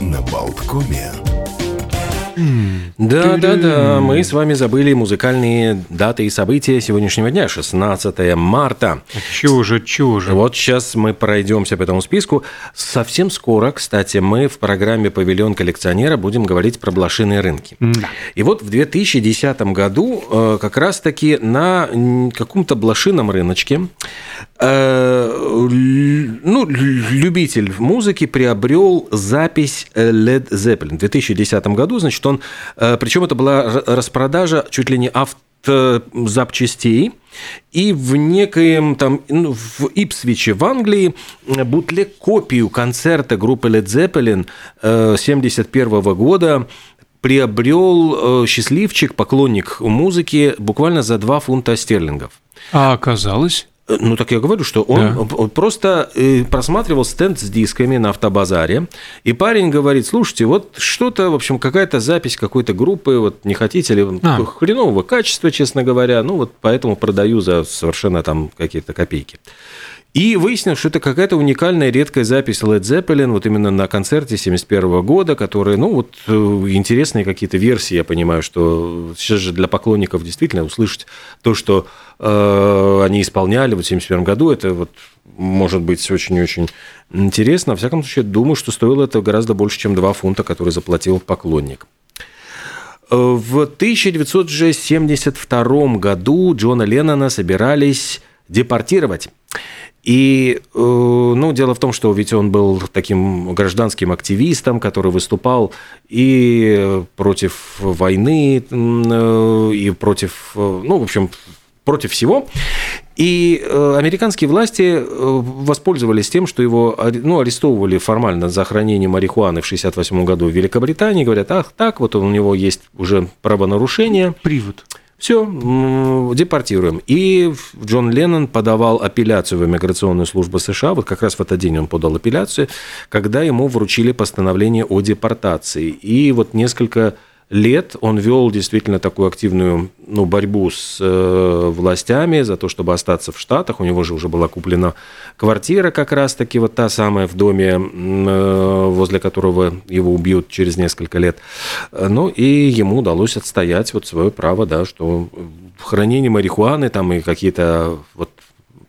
на Болткоме. Да, да, да, мы с вами забыли музыкальные даты и события сегодняшнего дня, 16 марта. Чего же, чего же? Вот сейчас мы пройдемся по этому списку. Совсем скоро, кстати, мы в программе «Павильон коллекционера» будем говорить про блошиные рынки. Да. И вот в 2010 году э, как раз-таки на каком-то блошином рыночке ну, л- любитель музыки приобрел запись э, Led Zeppelin. В 2010 году, значит, он... Причем это была распродажа чуть ли не автозапчастей. И в некоем там, ну, в Ипсвиче в Англии бутлег копию концерта группы Led Zeppelin 71 года приобрел э, счастливчик, поклонник музыки буквально за 2 фунта стерлингов. А оказалось? Ну, так я говорю, что он, Да. он просто э, просматривал стенд с дисками на автобазаре, и парень говорит, слушайте, вот что-то, в общем, какая-то запись какой-то группы, вот не хотите ли, А. хренового качества, честно говоря, ну, вот поэтому продаю за совершенно там какие-то копейки. И выяснилось, что это какая-то уникальная редкая запись Led Zeppelin, вот именно на концерте 71 года, которые, ну, вот э, интересные какие-то версии, я понимаю, что сейчас же для поклонников действительно услышать то, что э, они исполняли вот в 71 году, это вот может быть очень-очень интересно. Во всяком случае, думаю, что стоило это гораздо больше, чем 2 фунта, которые заплатил поклонник. Э, В 1972 году Джона Леннона собирались депортировать. И, э, ну, дело в том, что ведь он был таким гражданским активистом, который выступал и против войны, э, и против, э, ну, в общем, против всего. И американские власти воспользовались тем, что его ну, арестовывали формально за хранение марихуаны в 1968 году в Великобритании. Говорят, ах, так, вот у него есть уже правонарушение. Привод. Все, депортируем. И Джон Леннон подавал апелляцию в иммиграционную службу США. Вот как раз в этот день он подал апелляцию, когда ему вручили постановление о депортации. И вот несколько лет он вел действительно такую активную ну, борьбу с э, властями за то, чтобы остаться в Штатах. У него же уже была куплена квартира как раз-таки, вот та самая в доме, э, возле которого его убьют через несколько лет. Ну, и ему удалось отстоять вот свое право, да, что хранение марихуаны там и какие-то вот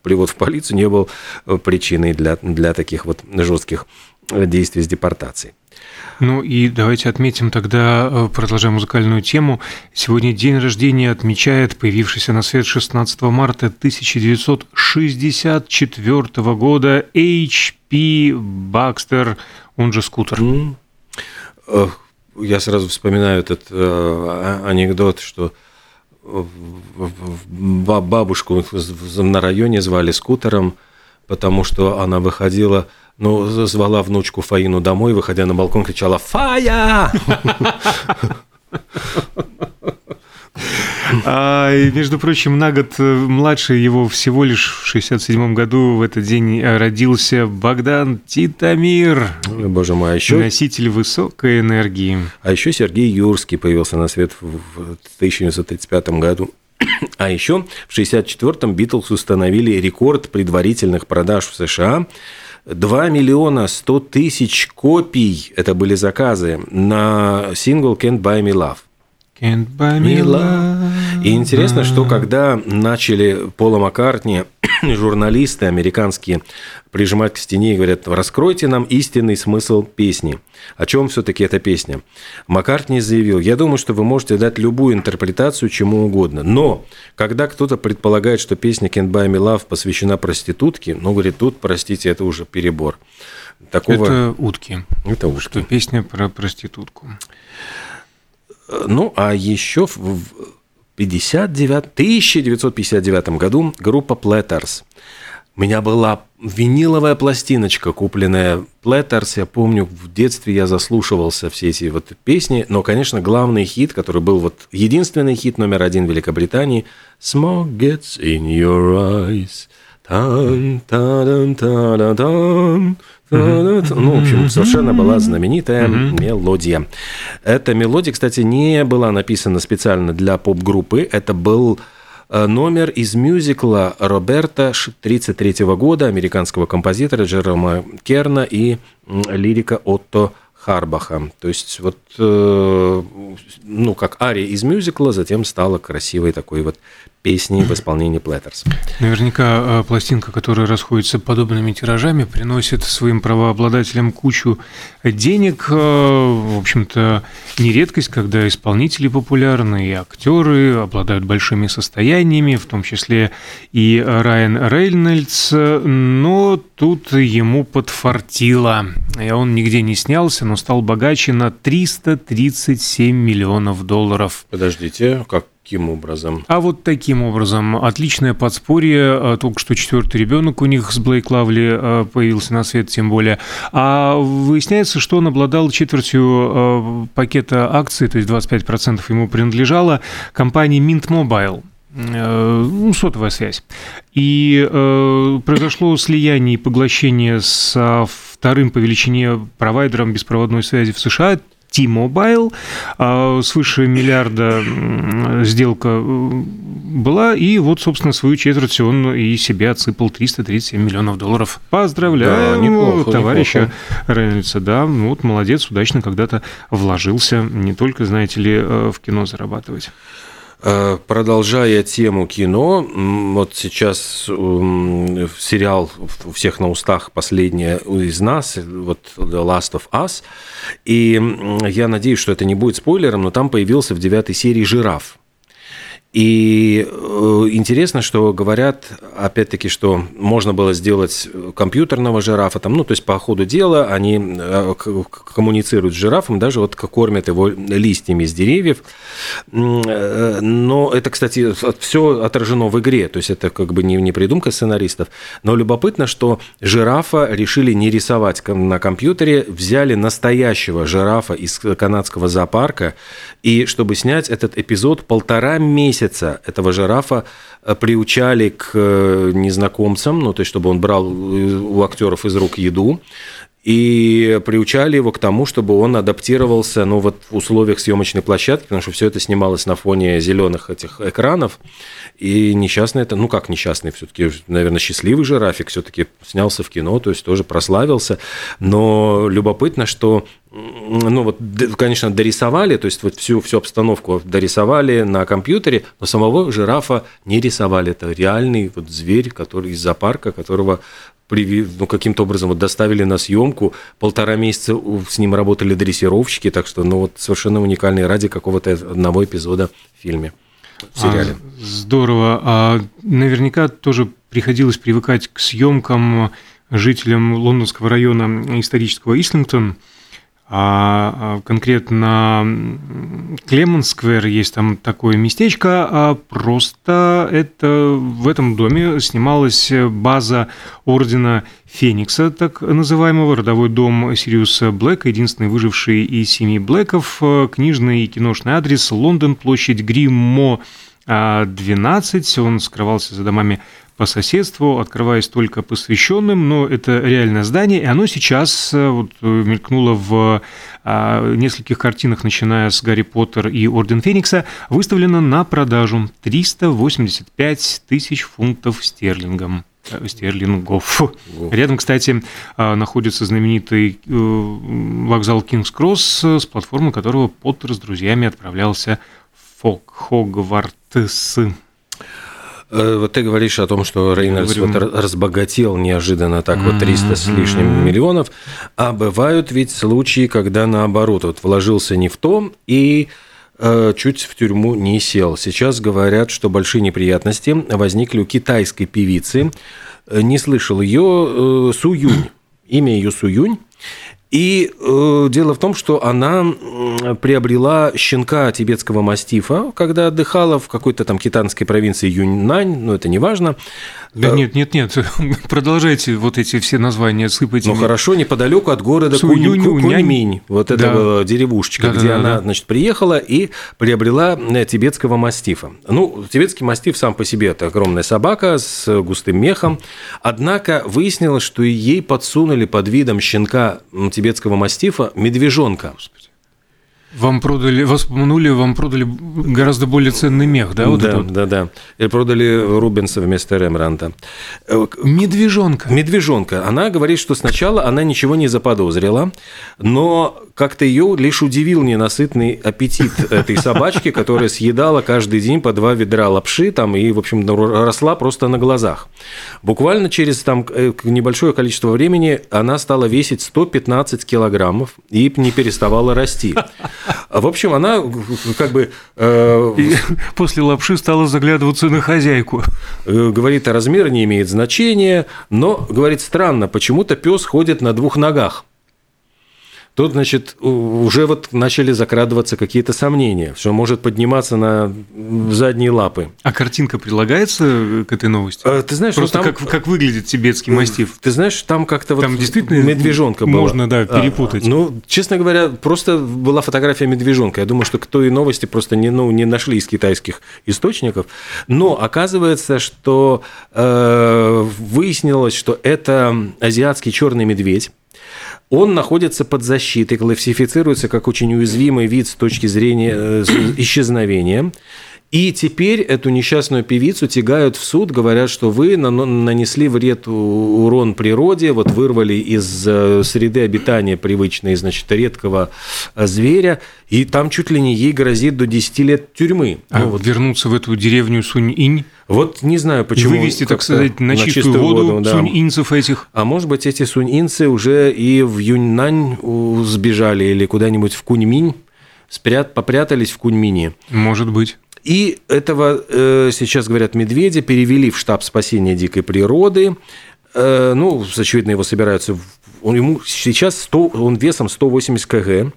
привод в полицию не был э, причиной для, для таких вот жестких э, действий с депортацией. Ну и давайте отметим тогда, э, продолжая музыкальную тему, сегодня день рождения отмечает появившийся на свет 16 марта 1964 года H.P. Бакстер, он же скутер. Э, Я сразу вспоминаю этот э, а- анекдот, что бабушку на районе звали скутером, потому что она выходила, ну, звала внучку Фаину домой, выходя на балкон, кричала «Фая!» А, и, между прочим, на год э, младше его всего лишь в 67 году в этот день э, родился Богдан Титамир, Ой, Боже мой, а еще носитель высокой энергии. А еще Сергей Юрский появился на свет в в 1935 году. А еще в 1964-м Битлз установили рекорд предварительных продаж в США. 2 миллиона 100 тысяч копий, это были заказы, на сингл «Can't Buy Me Love». Can't buy me love. И интересно, что когда начали Пола Маккартни, журналисты американские, прижимать к стене и говорят, раскройте нам истинный смысл песни. О чем все-таки эта песня? Маккартни заявил, я думаю, что вы можете дать любую интерпретацию чему угодно. Но когда кто-то предполагает, что песня Can't Buy Me Love посвящена проститутке, ну, говорит, тут, простите, это уже перебор. Такого... Это утки. Это уж Что песня про проститутку. Ну, а еще в в 59, 1959 году группа Platters. У меня была виниловая пластиночка, купленная Platters. Я помню, в детстве я заслушивался все эти вот песни. Но, конечно, главный хит, который был вот единственный хит номер один Великобритании «Smoke gets in your eyes». Ну, в общем, совершенно была знаменитая мелодия. Эта мелодия, кстати, не была написана специально для поп-группы. Это был э, номер из мюзикла Роберта 1933 года американского композитора Джерома Керна и лирика Отто Харбаха. То есть вот, э, ну, как ария из мюзикла, затем стала красивой такой вот песней в исполнении Platters. Наверняка э, пластинка, которая расходится подобными тиражами, приносит своим правообладателям кучу денег. Э, в общем-то, не редкость, когда исполнители популярны, и актеры обладают большими состояниями, в том числе и Райан Рейнольдс, но тут ему подфартило. И он нигде не снялся, но стал богаче на 337 миллионов долларов. Подождите, как Каким образом? А вот таким образом. Отличное подспорье. А, только что четвертый ребенок у них с Блейк Лавли а, появился на свет, тем более. А выясняется, что он обладал четвертью а, пакета акций, то есть 25% ему принадлежало компании Mint Mobile э, ну, сотовая связь. И э, произошло слияние и поглощение со вторым по величине провайдером беспроводной связи в США T-Mobile. А, свыше миллиарда сделка э, была, и вот, собственно, свою четверть он и себе отсыпал 337 миллионов долларов. Поздравляю да, неплохо, товарища неплохо. Рейнольдса. Да, ну вот молодец, удачно когда-то вложился, не только, знаете ли, э, в кино зарабатывать. Э, продолжая тему кино, вот сейчас сериал у всех на устах последнее из нас, вот The Last of Us, и я надеюсь, что это не будет спойлером, но там появился в девятой серии жираф. И э, интересно, что говорят, опять-таки, что можно было сделать компьютерного жирафа, там, ну, то есть по ходу дела они э, коммуницируют с жирафом, даже вот кормят его листьями из деревьев. Э, но это, кстати, все отражено в игре, то есть это как бы не, не придумка сценаристов. Но любопытно, что жирафа решили не рисовать на компьютере, взяли настоящего жирафа из канадского зоопарка, и чтобы снять этот эпизод, полтора месяца месяца этого жирафа э, приучали к э, незнакомцам, ну, то есть, чтобы он брал э, у актеров из рук еду, и приучали его к тому, чтобы он адаптировался, ну, вот в условиях съемочной площадки, потому что все это снималось на фоне зеленых этих экранов, и несчастный это, ну, как несчастный, все-таки, наверное, счастливый жирафик все-таки снялся в кино, то есть тоже прославился, но любопытно, что ну вот, конечно, дорисовали, то есть вот всю, всю обстановку дорисовали на компьютере, но самого жирафа не рисовали. Это реальный вот зверь, который из зоопарка, которого ну, каким-то образом вот доставили на съемку. Полтора месяца с ним работали дрессировщики, так что ну, вот совершенно уникальный ради какого-то одного эпизода в фильме, в сериале. А, здорово. А наверняка тоже приходилось привыкать к съемкам жителям лондонского района исторического Ислингтон – а, а конкретно Клемон-сквер есть там такое местечко, а просто это в этом доме снималась база Ордена Феникса, так называемого, родовой дом Сириуса Блэка, единственный выживший из семьи Блэков, книжный и киношный адрес, Лондон, площадь Гриммо, 12, он скрывался за домами по соседству, открываясь только посвященным, но это реальное здание, и оно сейчас э, вот, э, мелькнуло в а, нескольких картинах, начиная с «Гарри Поттер» и «Орден Феникса», выставлено на продажу 385 тысяч фунтов стерлингом э, стерлингов. Рядом, кстати, находится знаменитый вокзал Кингс-Кросс, с платформы которого Поттер с друзьями отправлялся в Хогвартс. Э, вот ты говоришь о том, что Рейнольдс вот разбогател неожиданно так вот 300 с лишним миллионов, а бывают ведь случаи, когда наоборот, вот вложился не в том и э, чуть в тюрьму не сел. Сейчас говорят, что большие неприятности возникли у китайской певицы. Э, не слышал ее Су Юнь. Имя ее Су Юнь. И э, дело в том, что она приобрела щенка тибетского мастифа, когда отдыхала в какой-то там китанской провинции Юньнань, но это не важно. Да э, нет, нет, нет, продолжайте вот эти все названия сыпать. Ну хорошо, неподалеку от города Куньминь, вот этого да. деревушечка, да, где да, она, да. значит, приехала и приобрела э, тибетского мастифа. Ну, тибетский мастиф сам по себе это огромная собака с густым мехом, однако выяснилось, что ей подсунули под видом щенка тибетского мастифа медвежонка. Вам продали, вас обманули, вам продали гораздо более ценный мех, да? Вот да, вот? да, да. И продали Рубенса вместо Рембранта. Э, медвежонка. Медвежонка. Она говорит, что сначала она ничего не заподозрила, но как-то ее лишь удивил ненасытный аппетит этой собачки, которая съедала каждый день по два ведра лапши там и, в общем, росла просто на глазах. Буквально через там э, небольшое количество времени она стала весить 115 килограммов и не переставала расти. В общем, она как бы... Э, после лапши стала заглядываться на хозяйку. Э, говорит, а размер не имеет значения, но, говорит, странно, почему-то пес ходит на двух ногах. Тут, значит, уже вот начали закрадываться какие-то сомнения, что может подниматься на задние лапы. А картинка прилагается к этой новости? А, ты знаешь, просто там... как, как выглядит тибетский мастиф? Ты знаешь, там как-то вот там действительно медвежонка была. Можно, да, а, перепутать. А, ну, честно говоря, просто была фотография медвежонка. Я думаю, что к той новости просто не, ну, не нашли из китайских источников. Но оказывается, что э, выяснилось, что это азиатский черный медведь он находится под защитой, классифицируется как очень уязвимый вид с точки зрения э, исчезновения. И теперь эту несчастную певицу тягают в суд, говорят, что вы нанесли вред, урон природе, вот вырвали из э, среды обитания привычной, значит, редкого э, зверя, и там чуть ли не ей грозит до 10 лет тюрьмы. А ну, вот. вернуться в эту деревню Сунь-Инь? Вот не знаю, почему. И вывести, так сказать, на, на чистую, чистую воду, воду да. сунь-инцев этих. А может быть, эти сунь-инцы уже и в Юньнань сбежали или куда-нибудь в Куньминь, спрят, попрятались в Куньмине. Может быть. И этого, э, сейчас говорят, медведя перевели в штаб спасения дикой природы. Э, ну, очевидно, его собираются он, ему сейчас 100, он весом 180 кг,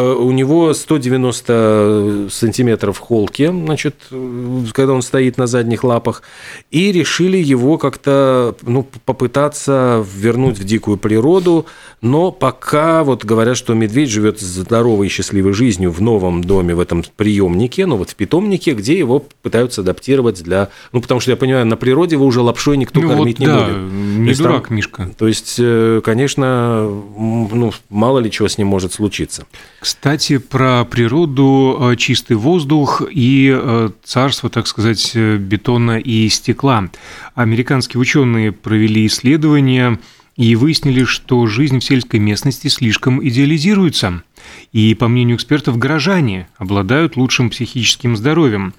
у него 190 сантиметров холки, значит, когда он стоит на задних лапах, и решили его как-то ну, попытаться вернуть в дикую природу, но пока вот говорят, что медведь живет здоровой и счастливой жизнью в новом доме, в этом приемнике, ну вот в питомнике, где его пытаются адаптировать для... Ну, потому что, я понимаю, на природе его уже лапшой никто ну, кормить вот, не да, будет. Не дурак, там, Мишка. То есть, э, конечно, ну, мало ли чего с ним может случиться. Кстати, про природу, э, чистый воздух и э, царство, так сказать, э, бетона и стекла. Американские ученые провели исследования и выяснили, что жизнь в сельской местности слишком идеализируется. И, по мнению экспертов, горожане обладают лучшим психическим здоровьем.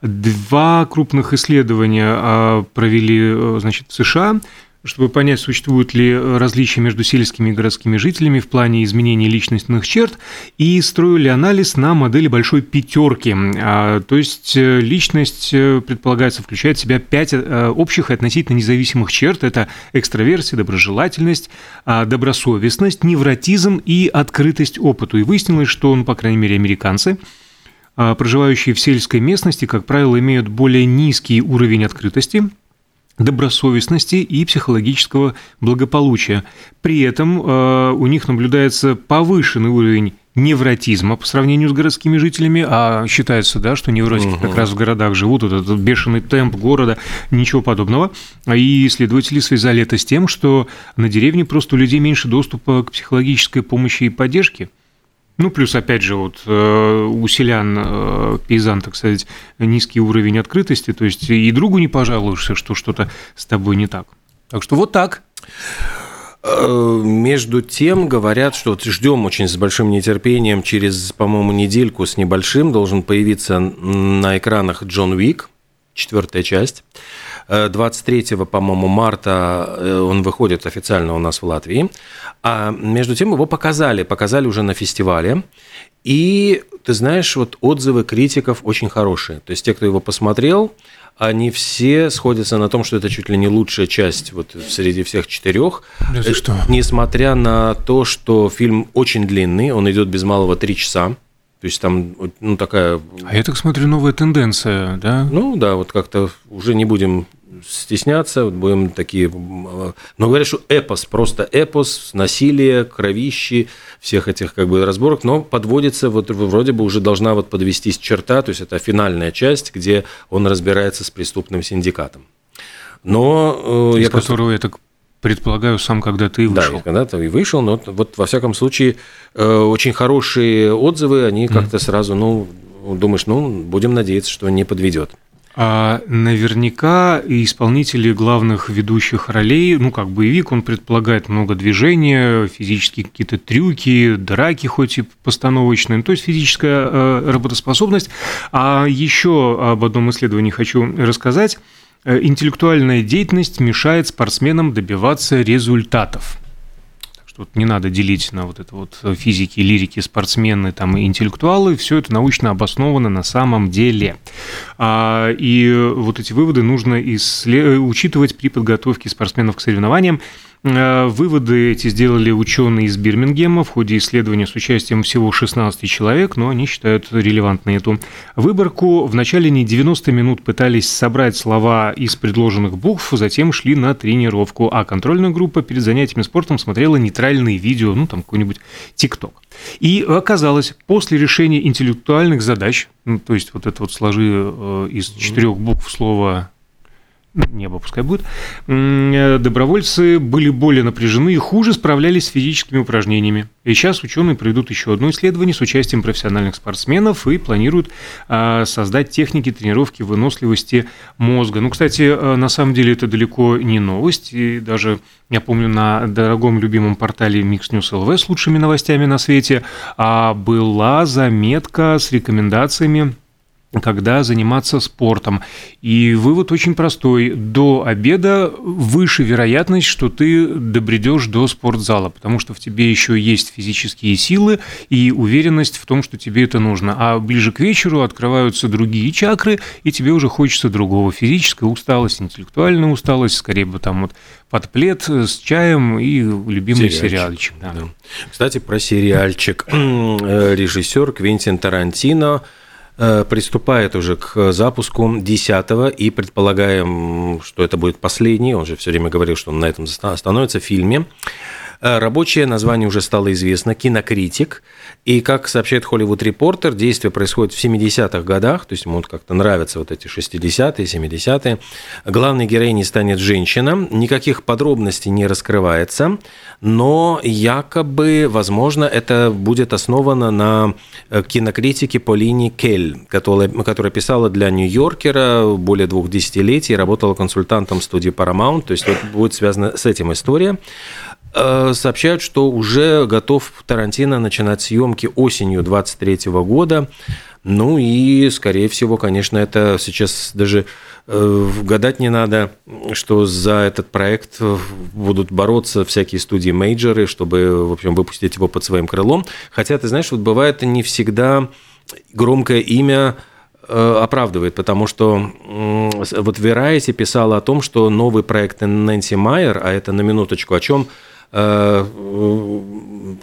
Два крупных исследования провели значит, в США чтобы понять, существуют ли различия между сельскими и городскими жителями в плане изменения личностных черт, и строили анализ на модели большой пятерки. А, то есть э, личность, э, предполагается, включает в себя пять э, общих и относительно независимых черт. Это экстраверсия, доброжелательность, а, добросовестность, невротизм и открытость опыту. И выяснилось, что, ну, по крайней мере, американцы а, проживающие в сельской местности, как правило, имеют более низкий уровень открытости – добросовестности и психологического благополучия. При этом э, у них наблюдается повышенный уровень невротизма по сравнению с городскими жителями, а считается, да, что невротики угу. как раз в городах живут, вот этот бешеный темп города, ничего подобного. И исследователи связали это с тем, что на деревне просто у людей меньше доступа к психологической помощи и поддержке. Ну, плюс, опять же, вот э, у селян, э, пейзан, так сказать, низкий уровень открытости, то есть и другу не пожалуешься, что что-то с тобой не так. Так что вот так. Э, между тем говорят, что вот ждем очень с большим нетерпением. Через, по-моему, недельку с небольшим должен появиться на экранах Джон Уик, четвертая часть. 23, э, по-моему, марта э, он выходит официально у нас в Латвии. А между тем его показали, показали уже на фестивале. И ты знаешь, вот отзывы критиков очень хорошие. То есть те, кто его посмотрел, они все сходятся на том, что это чуть ли не лучшая часть вот среди всех четырех. Да что? Несмотря на то, что фильм очень длинный, он идет без малого три часа. То есть там, ну, такая... А я так смотрю, новая тенденция, да? Ну, да, вот как-то уже не будем стесняться, будем такие... Но говорят, что эпос, просто эпос, насилие, кровищи, всех этих как бы разборок, но подводится, вот вроде бы уже должна вот подвестись черта, то есть это финальная часть, где он разбирается с преступным синдикатом. Но... Э, Из я которого, просто... я так предполагаю, сам когда-то и вышел. Да, когда-то и вышел, но вот во всяком случае э, очень хорошие отзывы, они как-то сразу, ну, думаешь, ну, будем надеяться, что не подведет. А наверняка исполнители главных ведущих ролей, ну, как боевик, он предполагает много движения, физические какие-то трюки, драки хоть и постановочные, ну, то есть физическая э, работоспособность. А еще об одном исследовании хочу рассказать. Э, интеллектуальная деятельность мешает спортсменам добиваться результатов что не надо делить на вот это вот физики, лирики, спортсмены там, и интеллектуалы, все это научно обосновано на самом деле. А, и вот эти выводы нужно исслед... учитывать при подготовке спортсменов к соревнованиям. Э, выводы эти сделали ученые из Бирмингема в ходе исследования с участием всего 16 человек, но они считают релевантной эту выборку. Вначале они 90 минут пытались собрать слова из предложенных букв, затем шли на тренировку, а контрольная группа перед занятиями спортом смотрела нейтральные видео, ну там какой-нибудь ТикТок. И оказалось, после решения интеллектуальных задач, ну, то есть вот это вот сложи э, из четырех букв слова небо пускай будет, э, добровольцы были более напряжены и хуже справлялись с физическими упражнениями. И сейчас ученые проведут еще одно исследование с участием профессиональных спортсменов и планируют а, создать техники тренировки выносливости мозга. Ну, кстати, э, на самом деле это далеко не новость. И даже, я помню, на дорогом любимом портале Mix News LV с лучшими новостями на свете а, была заметка с рекомендациями когда заниматься спортом. И вывод очень простой. До обеда выше вероятность, что ты добредешь до спортзала, потому что в тебе еще есть физические силы и уверенность в том, что тебе это нужно. А ближе к вечеру открываются другие чакры, и тебе уже хочется другого. Физическая усталость, интеллектуальная усталость, скорее бы там вот под плед с чаем и любимый сериальчик. сериальчик да. Да. Кстати, про сериальчик. Режиссер Квентин Тарантино – приступает уже к запуску 10 и предполагаем, что это будет последний, он же все время говорил, что он на этом остановится, в фильме. Э, рабочее название уже стало известно «Кинокритик». И, как сообщает Hollywood Reporter, действие происходит в 70-х годах, то есть ему как-то нравятся вот эти 60-е, 70-е. Главной героиней станет женщина, никаких подробностей не раскрывается, но якобы, возможно, это будет основано на э, кинокритике по линии Кель, которая, которая писала для Нью-Йоркера более двух десятилетий, работала консультантом студии Paramount, то есть вот будет связана с этим история. Э, сообщают, что уже готов Тарантино начинать съемки осенью 23 года. Ну и, скорее всего, конечно, это сейчас даже э, гадать не надо, что за этот проект будут бороться всякие студии-мейджеры, чтобы, в общем, выпустить его под своим крылом. Хотя, ты знаешь, вот бывает не всегда громкое имя э, оправдывает, потому что вот Variety писала о том, что новый проект Нэнси Майер, а это на минуточку, о чем Э,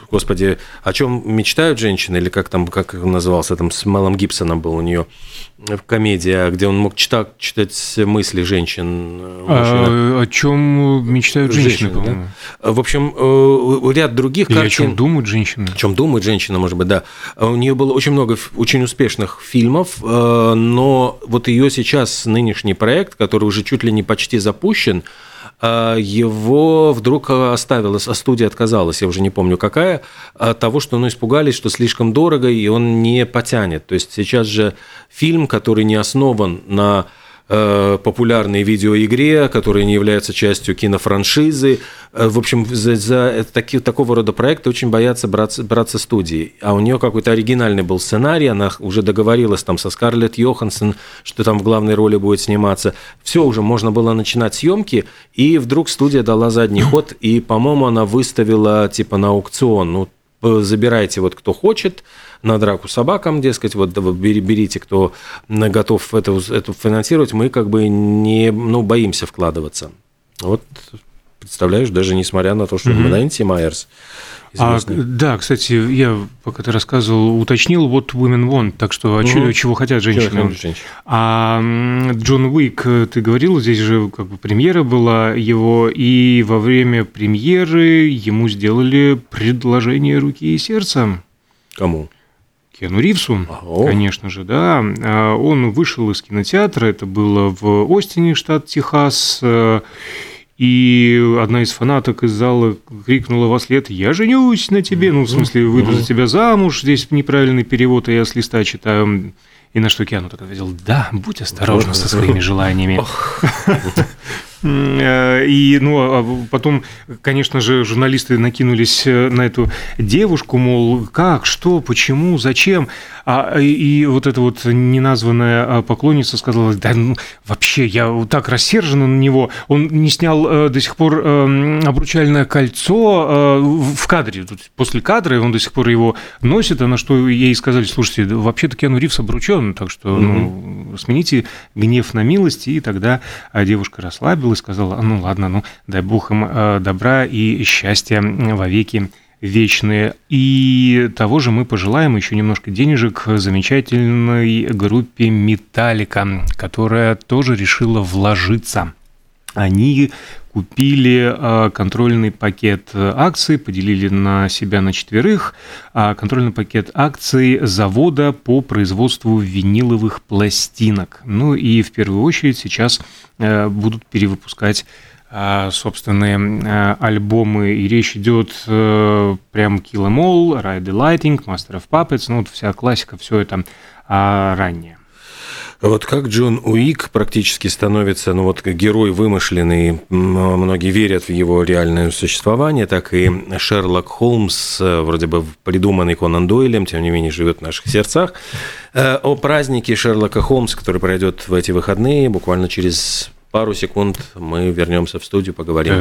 господи, о чем мечтают женщины, или как там, как назывался, там с Мелом Гибсоном был у нее комедия, где он мог читать, читать мысли женщин. Э, а, о чем мечтают женщины, женщины да? В общем, э, ряд других Или картин. о чем думают женщины. О чем думают женщины, может быть, да. У нее было очень много очень успешных фильмов, но вот ее сейчас нынешний проект, который уже чуть ли не почти запущен, а, его вдруг оставила, а студия отказалась, я уже не помню какая, от того, что ну, испугались, что слишком дорого, и он не потянет. То есть сейчас же фильм, который не основан на популярной видеоигре, которая не является частью кинофраншизы. Э, в общем, за, за таки, такого рода проекты очень боятся браться, браться студии. А у нее какой-то оригинальный был сценарий, она уже договорилась там со Скарлетт Йоханссон, что там в главной роли будет сниматься. Все уже, можно было начинать съемки, и вдруг студия дала задний ход, и, по-моему, она выставила типа на аукцион, ну, забирайте вот кто хочет, на драку собакам, дескать, вот берите, кто готов это, это финансировать, мы как бы не, ну, боимся вкладываться. Вот представляешь, даже несмотря на то, что mm-hmm. Нэнси Майерс а, да, кстати, я, пока ты рассказывал, уточнил, вот women want, так что угу. чего, чего хотят женщины. Чего а Джон Уик, ты говорил, здесь же как бы премьера была его, и во время премьеры ему сделали предложение руки и сердца. Кому? Кену Ривсу, Ого. конечно же, да. А, он вышел из кинотеатра, это было в Остине, штат Техас, и одна из фанаток из зала крикнула во след «Я женюсь на тебе!» Ну, в смысле, выйду за тебя замуж. Здесь неправильный перевод, а я с листа читаю. И на что Киану тогда ответил «Да, будь осторожна со своими желаниями». Э, и ну, а потом, конечно же, журналисты накинулись э, на эту девушку, мол, как, что, почему, зачем. А, и вот эта вот неназванная а, поклонница сказала, да ну, вообще, я так рассержена на него, он не снял э, до сих пор э, обручальное кольцо э, в кадре, Тут после кадра, и он до сих пор его носит, а на что ей сказали, слушайте, вообще-то Киану Ривз обручен, так что ну, смените гнев на милость, и тогда а, девушка расслабилась, сказала, ну ладно, ну дай бог им э, добра и счастья вовеки вечные. И того же мы пожелаем еще немножко денежек замечательной группе Металлика, которая тоже решила вложиться. Они купили э, контрольный пакет акций, поделили на себя на четверых, а контрольный пакет акций завода по производству виниловых пластинок. Ну и в первую очередь сейчас э, будут перевыпускать собственные альбомы, и речь идет прям Kill Em All, Ride the Lighting, Master of Puppets, ну вот вся классика, все это раннее. Вот как Джон Уик практически становится, ну вот герой вымышленный, многие верят в его реальное существование, так и Шерлок Холмс, э, вроде бы придуманный Конан Дойлем, тем не менее живет в наших сердцах. Э, о празднике Шерлока Холмса, который пройдет в эти выходные, буквально через пару секунд мы вернемся в студию, поговорим.